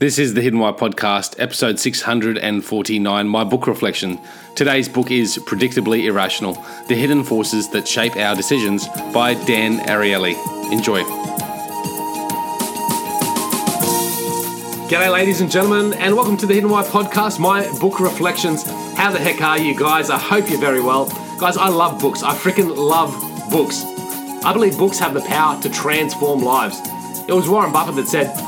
This is the Hidden Why podcast, episode 649, my book reflection. Today's book is Predictably Irrational The Hidden Forces That Shape Our Decisions by Dan Ariely. Enjoy. G'day, ladies and gentlemen, and welcome to the Hidden Why podcast, my book reflections. How the heck are you guys? I hope you're very well. Guys, I love books. I freaking love books. I believe books have the power to transform lives. It was Warren Buffett that said,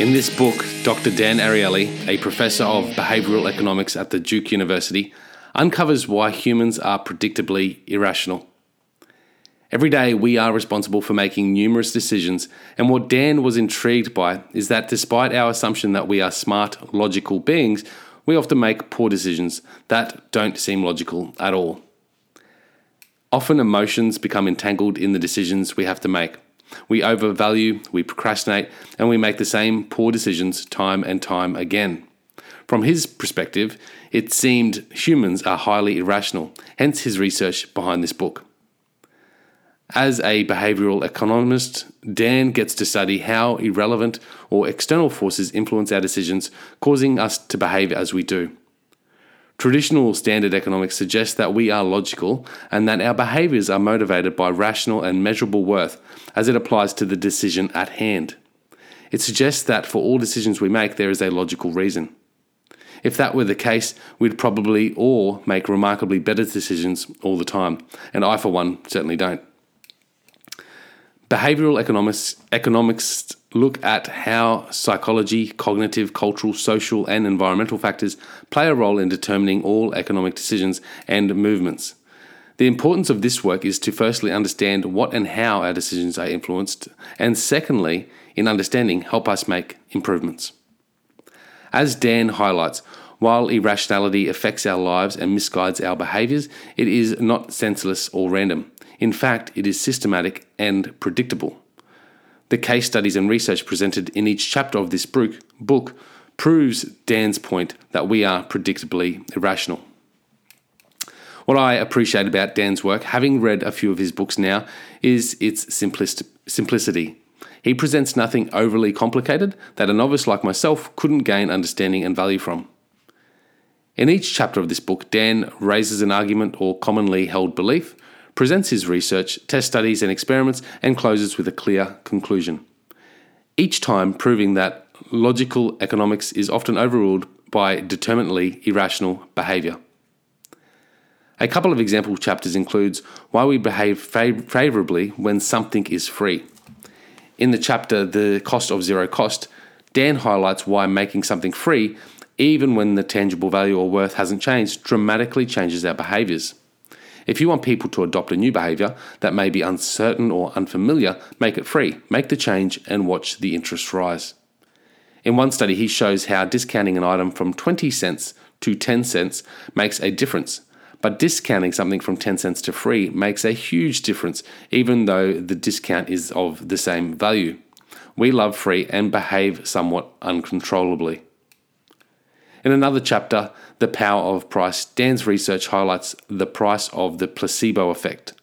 In this book, Dr. Dan Ariely, a professor of behavioral economics at the Duke University, uncovers why humans are predictably irrational. Every day, we are responsible for making numerous decisions, and what Dan was intrigued by is that despite our assumption that we are smart, logical beings, we often make poor decisions that don't seem logical at all. Often, emotions become entangled in the decisions we have to make. We overvalue, we procrastinate, and we make the same poor decisions time and time again. From his perspective, it seemed humans are highly irrational, hence his research behind this book. As a behavioral economist, Dan gets to study how irrelevant or external forces influence our decisions, causing us to behave as we do. Traditional standard economics suggests that we are logical and that our behaviors are motivated by rational and measurable worth as it applies to the decision at hand. It suggests that for all decisions we make, there is a logical reason. If that were the case, we'd probably all make remarkably better decisions all the time, and I, for one, certainly don't. Behavioral economics, economics look at how psychology, cognitive, cultural, social, and environmental factors play a role in determining all economic decisions and movements. The importance of this work is to firstly understand what and how our decisions are influenced, and secondly, in understanding, help us make improvements. As Dan highlights, while irrationality affects our lives and misguides our behaviors, it is not senseless or random. In fact, it is systematic and predictable. The case studies and research presented in each chapter of this book proves Dan's point that we are predictably irrational. What I appreciate about Dan's work, having read a few of his books now, is its simplicity. He presents nothing overly complicated that a novice like myself couldn't gain understanding and value from. In each chapter of this book, Dan raises an argument or commonly held belief, presents his research, test studies, and experiments, and closes with a clear conclusion. Each time proving that logical economics is often overruled by determinately irrational behavior. A couple of example chapters includes why we behave fav- favorably when something is free. In the chapter The Cost of Zero Cost, Dan highlights why making something free, even when the tangible value or worth hasn't changed, dramatically changes our behaviors. If you want people to adopt a new behavior that may be uncertain or unfamiliar, make it free, make the change, and watch the interest rise. In one study, he shows how discounting an item from 20 cents to 10 cents makes a difference. But discounting something from 10 cents to free makes a huge difference, even though the discount is of the same value. We love free and behave somewhat uncontrollably. In another chapter, The Power of Price, Dan's research highlights the price of the placebo effect.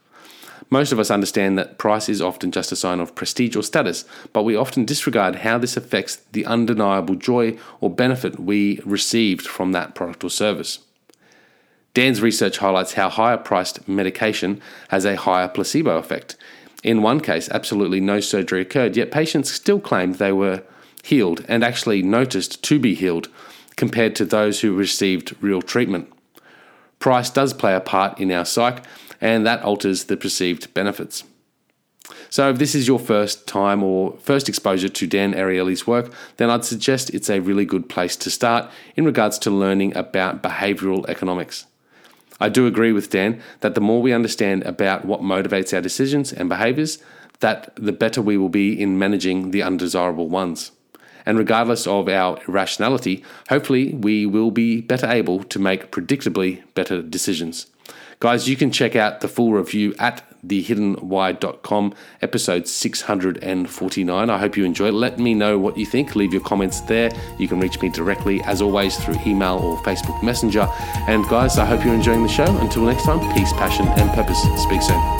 Most of us understand that price is often just a sign of prestige or status, but we often disregard how this affects the undeniable joy or benefit we received from that product or service. Dan's research highlights how higher priced medication has a higher placebo effect. In one case, absolutely no surgery occurred, yet patients still claimed they were healed and actually noticed to be healed compared to those who received real treatment. Price does play a part in our psyche, and that alters the perceived benefits. So, if this is your first time or first exposure to Dan Ariely's work, then I'd suggest it's a really good place to start in regards to learning about behavioral economics. I do agree with Dan that the more we understand about what motivates our decisions and behaviors, that the better we will be in managing the undesirable ones. And regardless of our irrationality, hopefully we will be better able to make predictably better decisions. Guys, you can check out the full review at thehiddenwhy.com, episode 649. I hope you enjoy. Let me know what you think. Leave your comments there. You can reach me directly, as always, through email or Facebook Messenger. And guys, I hope you're enjoying the show. Until next time, peace, passion, and purpose. Speak soon.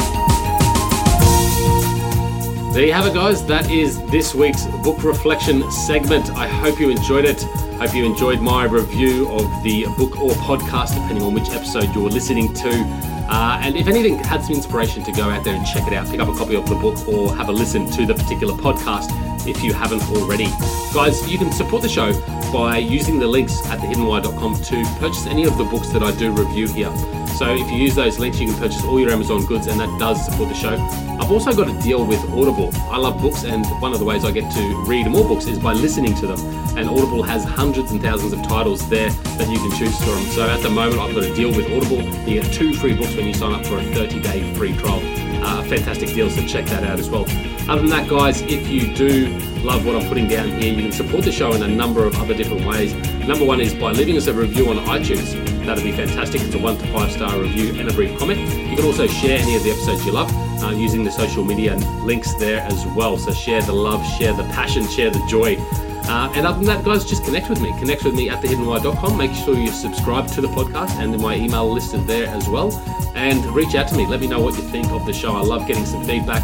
There you have it, guys. That is this week's book reflection segment. I hope you enjoyed it. Hope you enjoyed my review of the book or podcast, depending on which episode you're listening to. Uh, and if anything had some inspiration to go out there and check it out, pick up a copy of the book or have a listen to the particular podcast if you haven't already. Guys, you can support the show by using the links at thehiddenwhy.com to purchase any of the books that I do review here. So if you use those links, you can purchase all your Amazon goods, and that does support the show. I've also got a deal with Audible. I love books, and one of the ways I get to read more books is by listening to them. And Audible has hundreds and thousands of titles there that you can choose from. So at the moment, I've got a deal with Audible. You get two free books when you sign up for a 30 day free trial. Uh, fantastic deal, so check that out as well. Other than that, guys, if you do love what I'm putting down here, you can support the show in a number of other different ways. Number one is by leaving us a review on iTunes. That'd be fantastic. It's a one to five star review and a brief comment. You can also share any of the episodes you love uh, using the social media links there as well. So share the love, share the passion, share the joy. Uh, and other than that, guys, just connect with me. Connect with me at thehiddenwhy.com. Make sure you subscribe to the podcast and my email listed there as well. And reach out to me. Let me know what you think of the show. I love getting some feedback